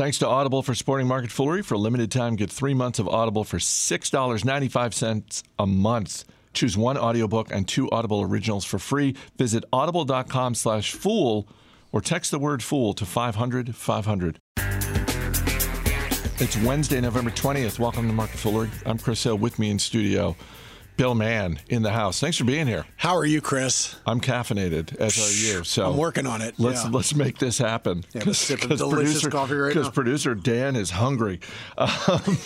Thanks to Audible for supporting Market Foolery. For a limited time, get three months of Audible for $6.95 a month. Choose one audiobook and two Audible originals for free. Visit audible.com slash fool or text the word fool to 500 500. It's Wednesday, November 20th. Welcome to Market Foolery. I'm Chris Hill with me in studio. Bill Mann in the house. Thanks for being here. How are you, Chris? I'm caffeinated, as are you. So I'm working on it. Let's yeah. let's make this happen. Yeah, delicious producer, coffee right Because producer Dan is hungry. Um,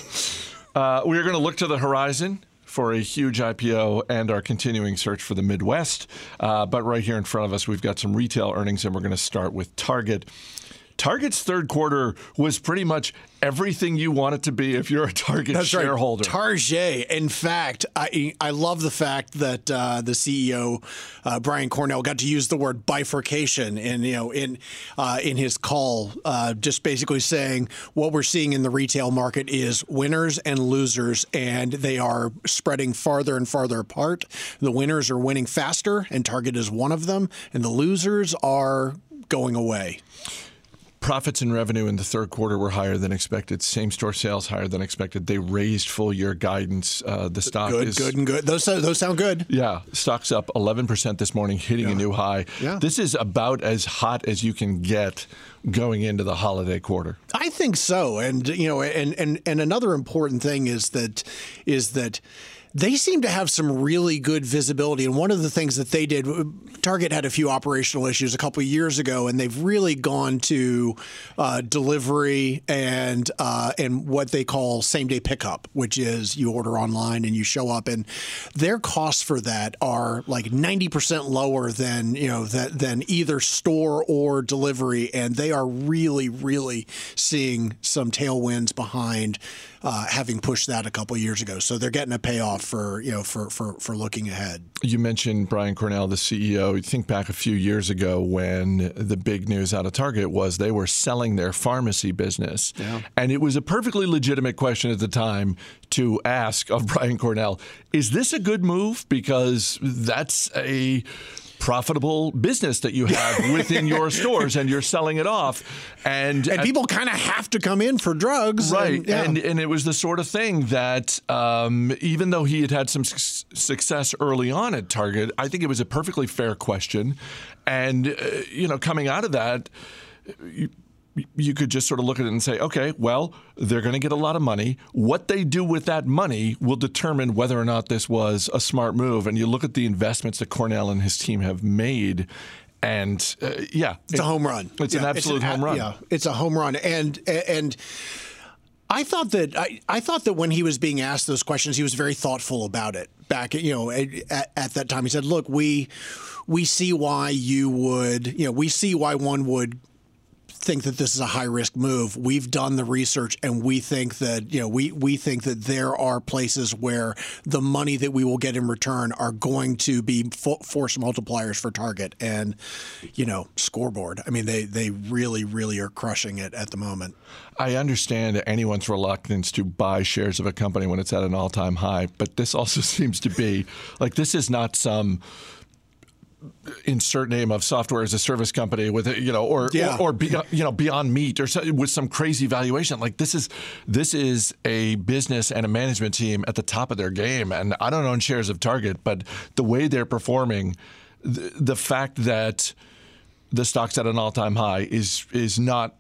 uh, we are going to look to the horizon for a huge IPO and our continuing search for the Midwest. Uh, but right here in front of us, we've got some retail earnings, and we're going to start with Target. Target's third quarter was pretty much everything you want it to be if you're a Target That's shareholder. Right. Target. In fact, I I love the fact that uh, the CEO uh, Brian Cornell got to use the word bifurcation in you know in uh, in his call, uh, just basically saying what we're seeing in the retail market is winners and losers, and they are spreading farther and farther apart. The winners are winning faster, and Target is one of them, and the losers are going away. Profits and revenue in the third quarter were higher than expected. Same store sales higher than expected. They raised full year guidance. Uh, the stock good, is good, and good. Those those sound good. Yeah, stock's up 11% this morning, hitting Yeah. a new high. Yeah. This is about as hot as you can get going into the holiday quarter. I think so, and you know, and and and another important thing is that is that they seem to have some really good visibility. And one of the things that they did, Target had a few operational issues a couple of years ago, and they've really gone to uh, delivery and uh, and what they call same day pickup, which is you order online and you show up, and their costs for that are like ninety percent lower than you know that than either store or delivery, and they are really really seeing some tailwinds behind uh, having pushed that a couple of years ago. So they're getting a payoff for you know for for for looking ahead. You mentioned Brian Cornell, the CEO. You think back a few years ago when the big news out of Target was they were selling their pharmacy business. Yeah. And it was a perfectly legitimate question at the time to ask of Brian Cornell is this a good move? Because that's a profitable business that you have within your stores and you're selling it off and And people kind of have to come in for drugs, right And, yeah. and and it was the sort of thing that um, even though he had had some su- success early on at target i think it was a perfectly fair question and uh, you know coming out of that you, you could just sort of look at it and say, okay, well, they're going to get a lot of money. What they do with that money will determine whether or not this was a smart move. And you look at the investments that Cornell and his team have made, and uh, yeah, It's a home run. It's an Yeah, absolute a- home run. Yeah, it's a home run, and and. I thought that I, I thought that when he was being asked those questions, he was very thoughtful about it. Back, you know, at, at that time, he said, "Look, we we see why you would, you know, we see why one would think that this is a high risk move. We've done the research and we think that, you know, we, we think that there are places where the money that we will get in return are going to be fo- force multipliers for Target and, you know, scoreboard. I mean, they, they really, really are crushing it at the moment. I understand anyone's reluctance to buy shares of a company when it's at an all-time high, but this also seems to be like this is not some insert name of software as a service company with it, you know or Yeah. or, or be, you know beyond meat or so, with some crazy valuation like this is this is a business and a management team at the top of their game and I don't own shares of Target but the way they're performing the, the fact that the stock's at an all-time high is is not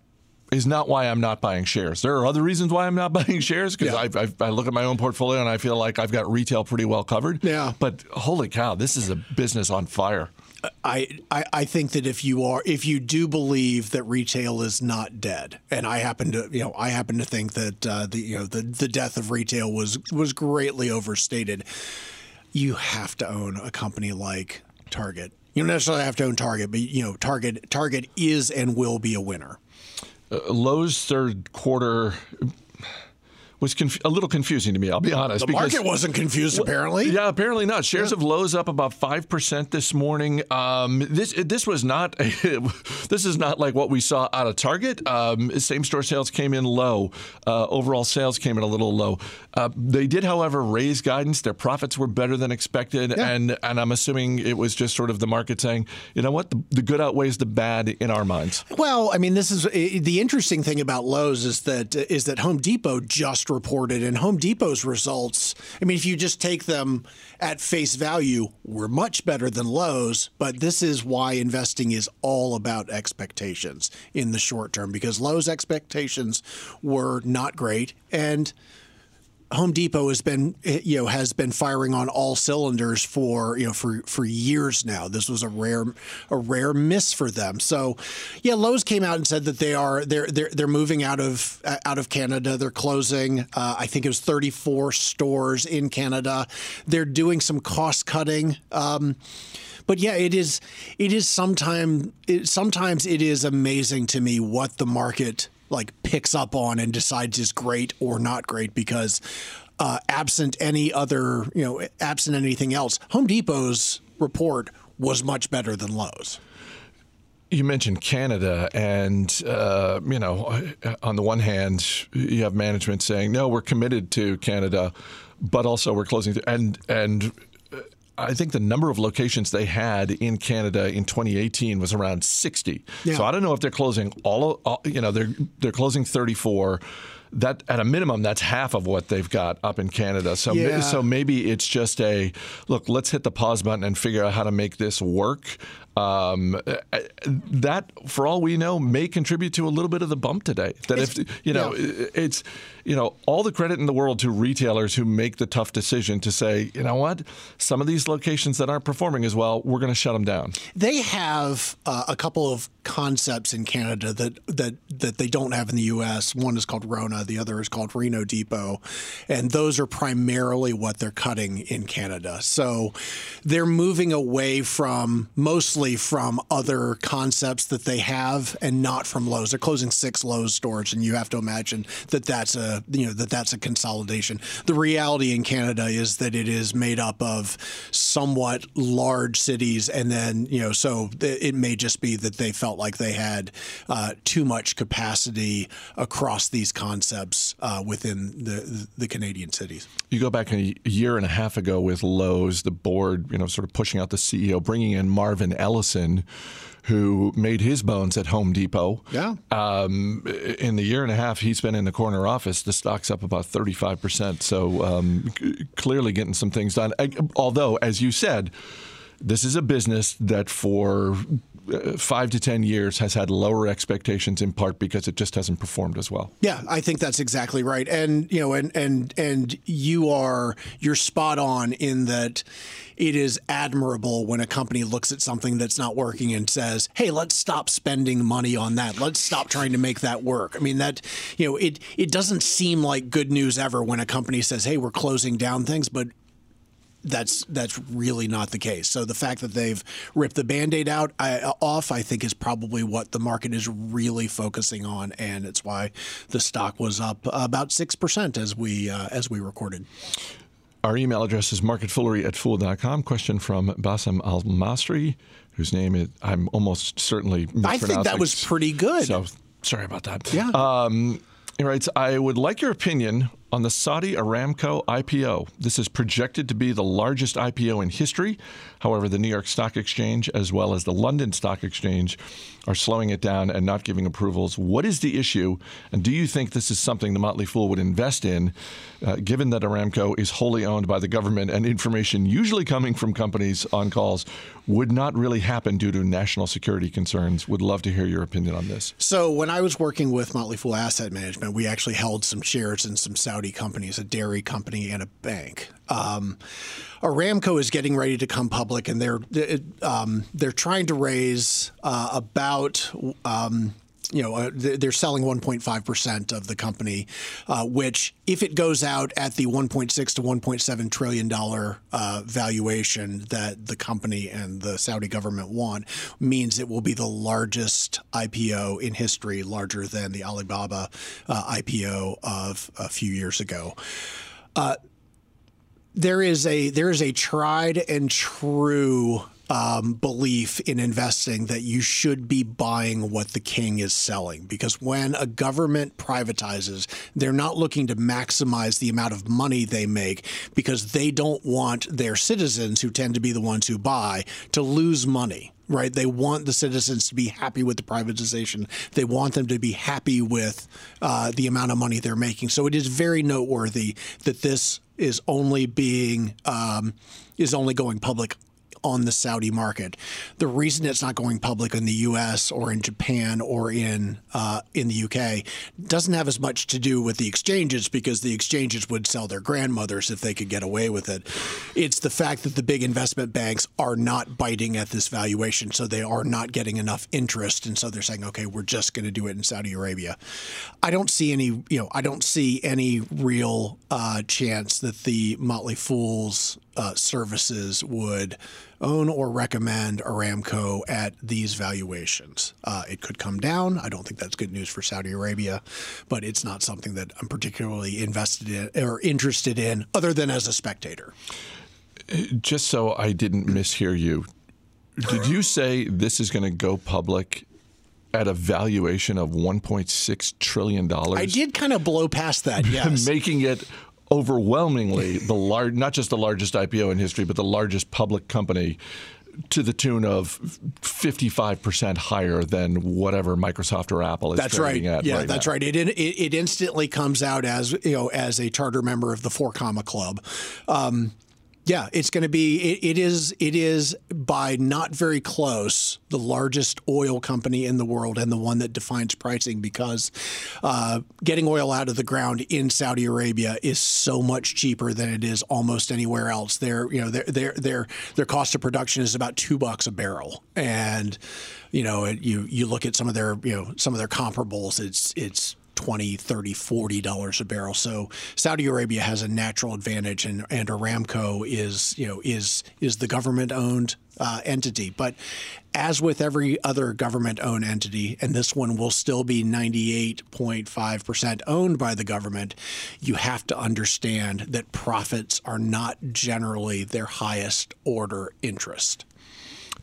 is not why I'm not buying shares. There are other reasons why I'm not buying shares because Yeah. I, I, I look at my own portfolio and I feel like I've got retail pretty well covered. Yeah. But holy cow, this is a business on fire. I, I, I think that if you are if you do believe that retail is not dead, and I happen to you know I happen to think that uh, the you know the, the death of retail was was greatly overstated. You have to own a company like Target. You don't necessarily have to own Target, but you know Target Target is and will be a winner. Lowe's third quarter was conf- a little confusing to me. I'll be honest. The market wasn't confused, apparently. Yeah, apparently not. Shares yeah. of Lowe's up about five percent this morning. Um, this this was not a, this is not like what we saw out of Target. Um, same store sales came in low. Uh, overall sales came in a little low. Uh, they did, however, raise guidance. Their profits were better than expected, yeah. and and I'm assuming it was just sort of the market saying, you know what, the, the good outweighs the bad in our minds. Well, I mean, this is the interesting thing about Lowe's is that is that Home Depot just reported, and Home Depot's results. I mean, if you just take them at face value, were much better than Lowe's. But this is why investing is all about expectations in the short term, because Lowe's expectations were not great, and Home Depot has been you know has been firing on all cylinders for you know for for years now. This was a rare a rare miss for them. So, yeah, Lowe's came out and said that they are they're they're they're moving out of out of Canada. They're closing. Uh, I think it was 34 stores in Canada. They're doing some cost cutting. Um, but yeah, it is. It is sometimes. It, sometimes it is amazing to me what the market like picks up on and decides is great or not great because uh, absent any other, you know, absent anything else, Home Depot's report was much better than Lowe's. You mentioned Canada, and uh, you know, on the one hand, you have management saying, "No, we're committed to Canada," but also we're closing, and and I think the number of locations they had in Canada in 2018 was around 60. Yeah. So I don't know if they're closing all, all you know, they're they're closing 34 that at a minimum that's half of what they've got up in Canada. So yeah. so maybe it's just a look. Let's hit the pause button and figure out how to make this work. Um, that, for all we know, may contribute to a little bit of the bump today. That it's, if you know, yeah. it's you know, all the credit in the world to retailers who make the tough decision to say, you know what, some of these locations that aren't performing as well, we're going to shut them down. They have uh, a couple of concepts in Canada that that that they don't have in the U.S. One is called Rona, the other is called Reno Depot, and those are primarily what they're cutting in Canada. So they're moving away from mostly from other concepts that they have, and not from Lowe's. They're closing six Lowe's stores, and you have to imagine that that's a you know that that's a consolidation. The reality in Canada is that it is made up of somewhat large cities, and then you know so it may just be that they felt like they had uh, too much capacity across these concepts uh, within the the Canadian cities. You go back a year and a half ago with Lowe's, the board, you know, sort of pushing out the CEO, bringing in Marvin Ellison who made his bones at Home Depot. Yeah. Um, in the year and a half he's been in the corner office, the stock's up about 35%. So um, c- clearly getting some things done. Although, as you said, this is a business that for uh, five to ten years has had lower expectations in part because it just hasn't performed as well. Yeah, I think that's exactly right. And you know, and and and you are you're spot on in that it is admirable when a company looks at something that's not working and says, "Hey, let's stop spending money on that. Let's stop trying to make that work." I mean, that you know, it it doesn't seem like good news ever when a company says, "Hey, we're closing down things," but that's that's really not the case. So the fact that they've ripped the band-aid out I, off, I think, is probably what the market is really focusing on, and it's why the stock was up about six percent as we uh, as we recorded. Our email address is marketfoolery at fool.com. Question from Bassem Al Masri, whose name is, I'm almost certainly I think that was pretty good. So sorry about that. Yeah. Um, he writes, I would like your opinion on the Saudi Aramco IPO. This is projected to be the largest IPO in history. However, the New York Stock Exchange, as well as the London Stock Exchange, are slowing it down and not giving approvals. What is the issue? And do you think this is something the Motley Fool would invest in, uh, given that Aramco is wholly owned by the government and information usually coming from companies on calls would not really happen due to national security concerns? Would love to hear your opinion on this. So, when I was working with Motley Fool Asset Management, we actually held some shares in some Saudi companies, a dairy company and a bank. Um, Aramco is getting ready to come public, and they're um, they're trying to raise uh, about um, you know, uh, they're selling 1.5 percent of the company, uh, which, if it goes out at the 1.6 to 1.7 trillion dollar uh, valuation that the company and the Saudi government want, means it will be the largest IPO in history, larger than the Alibaba uh, IPO of a few years ago. Uh, there is a there is a tried and true um, belief in investing that you should be buying what the king is selling. Because when a government privatizes, they're not looking to maximize the amount of money they make because they don't want their citizens, who tend to be the ones who buy, to lose money right? They want the citizens to be happy with the privatization. They want them to be happy with uh, the amount of money they're making. So it is very noteworthy that this is only being um, is only going public on the Saudi market. The reason it's not going public in the U.S. or in Japan or in uh, in the U.K. doesn't have as much to do with the exchanges because the exchanges would sell their grandmothers if they could get away with it. It's the fact that the big investment banks are not biting at this valuation, so they are not getting enough interest, and so they're saying, okay, we're just going to do it in Saudi Arabia. I don't see any, you know, I don't see any real uh, chance that the Motley Fools uh, services would own or recommend Aramco at these valuations. Uh, it could come down. I don't think that's good news for Saudi Arabia, but it's not something that I'm particularly invested in or interested in, other than as a spectator. Just so I didn't mishear you, did you say this is going to go public at a valuation of 1.6 trillion dollars. I did kind of blow past that, yes. Making it overwhelmingly the large, not just the largest IPO in history, but the largest public company to the tune of 55% higher than whatever Microsoft or Apple is that's trading right. at Yeah, right that's now. right. It, it it instantly comes out as you know as a charter member of the Four Comma Club. Um, yeah, it's going to be. It, it is. It is by not very close the largest oil company in the world and the one that defines pricing because uh, getting oil out of the ground in Saudi Arabia is so much cheaper than it is almost anywhere else. Their you know their their their their cost of production is about two bucks a barrel, and you know you you look at some of their you know some of their comparables. It's it's 20 30 40 dollars a barrel. So saudi arabia has a natural advantage and, and aramco is you know is is the government owned uh, entity. But as with every other government owned entity and this one will still be 98.5% owned by the government you have to understand that profits are not generally their highest order interest.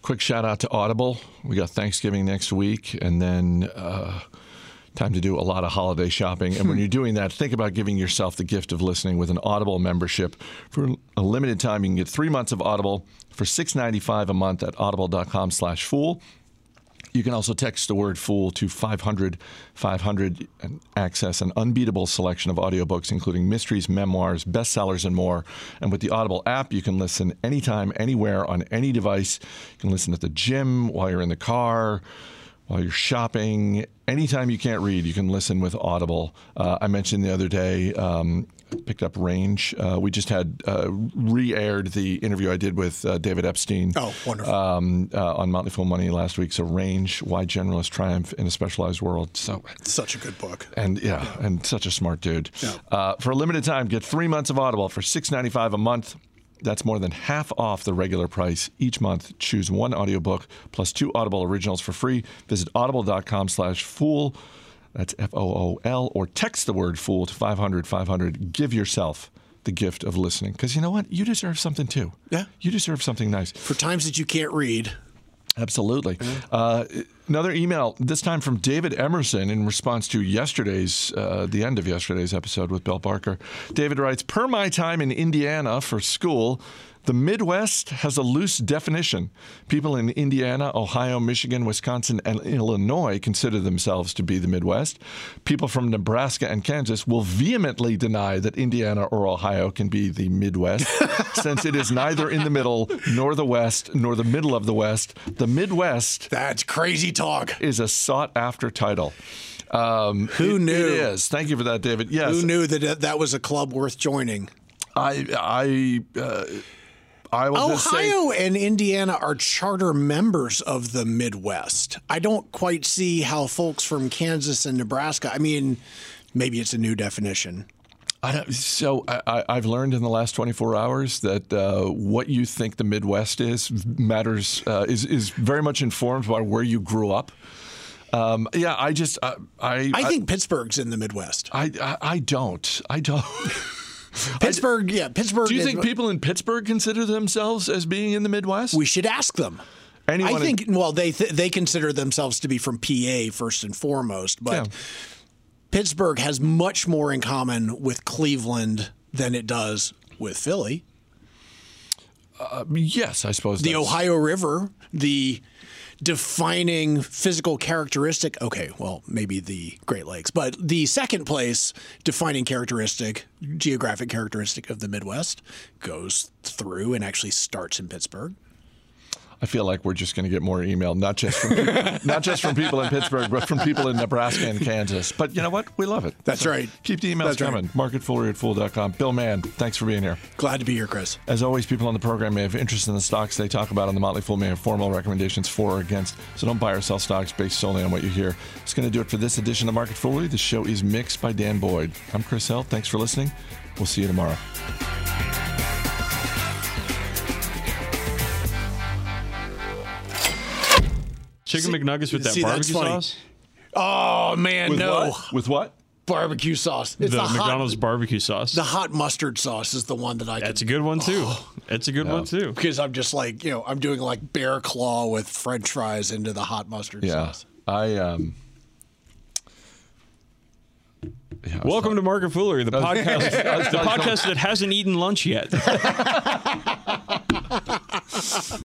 Quick shout out to Audible. We got Thanksgiving next week, and then uh, time to do a lot of holiday shopping. And when hmm. you're doing that, think about giving yourself the gift of listening with an Audible membership. For a limited time, you can get three months of Audible for $6.95 a month at audible.com slash fool. You can also text the word fool to 500 500 and access an unbeatable selection of audiobooks, including mysteries, memoirs, bestsellers, and more. And with the Audible app, you can listen anytime, anywhere, on any device. You can listen at the gym, while you're in the car, while you're shopping. Anytime you can't read, you can listen with Audible. Uh, I mentioned the other day, um, picked up Range. Uh, we just had uh, re aired the interview I did with uh, David Epstein oh wonderful um, uh, on Motley Fool Money last week. So Range, Why Generalists Triumph in a Specialized World. So such a good book and yeah, and such a smart dude. Yeah. Uh, for a limited time, get three months of Audible for six ninety five a month. That's more than half off the regular price each month. Choose one audiobook plus two Audible originals for free. Visit audible.com slash fool. That's F O O L. Or text the word fool to 500 500. Give yourself the gift of listening. Because you know what? You deserve something too. Yeah. You deserve something nice. for times that you can't read Absolutely. Uh, another email, this time from David Emerson in response to yesterday's, uh, the end of yesterday's episode with Bill Barker. David writes Per my time in Indiana for school, the Midwest has a loose definition. People in Indiana, Ohio, Michigan, Wisconsin, and Illinois consider themselves to be the Midwest. People from Nebraska and Kansas will vehemently deny that Indiana or Ohio can be the Midwest, since it is neither in the middle, nor the West, nor the middle of the West. The Midwest that's crazy talk is a sought after title. Um, Who it- knew? It is. Thank you for that, David. Yes, who knew that that was a club worth joining I, I, uh, I will just say, Ohio and Indiana are charter members of the Midwest. I don't quite see how folks from Kansas and Nebraska. I mean, maybe it's a new definition. I don't, so I, I, I've learned in the last 24 hours that uh, what you think the Midwest is matters uh, is is very much informed by where you grew up. Um, yeah, I just I I, I think Pittsburgh's in the Midwest. I, I I don't I don't. Pittsburgh, yeah, Pittsburgh. Do you is- think people in Pittsburgh consider themselves as being in the Midwest? we should ask them? Anyone I in- think. well, they th- they consider themselves to be from PA first and foremost, but Yeah. Pittsburgh has much more in common with Cleveland than it does with Philly. Uh, yes, I suppose the Ohio River, the defining physical characteristic. Okay, well, maybe the Great Lakes, but the second place defining characteristic, geographic characteristic of the Midwest goes through and actually starts in Pittsburgh. I feel like we're just going to get more email, not just from people, not just from people in Pittsburgh, but from people in Nebraska and Kansas. But you know what? We love it. That's right. Keep the emails That's right. coming. Mark at at Fool.com. Bill Mann, thanks for being here. Glad to be here, Chris. As always, people on the program may have interest in the stocks they talk about on the Motley Fool may have formal recommendations for or against. So don't buy or sell stocks based solely on what you hear. It's going to do it for this edition of Market Foolery. The show is mixed by Dan Boyd. I'm Chris Hill. Thanks for listening. We'll see you tomorrow. Chicken McNuggets with that see, barbecue funny. sauce. Oh man, no what? With what? barbecue sauce. It's The, the, hot, McDonald's barbecue sauce. the hot mustard sauce is the one that I. That's a good one too. It's a good one too. because I'm just like you know I'm doing like bear claw with French fries into the hot mustard Yeah. sauce. I um. yeah, I was Welcome to Market Foolery, the podcast, I was the talking- podcast that hasn't eaten lunch yet.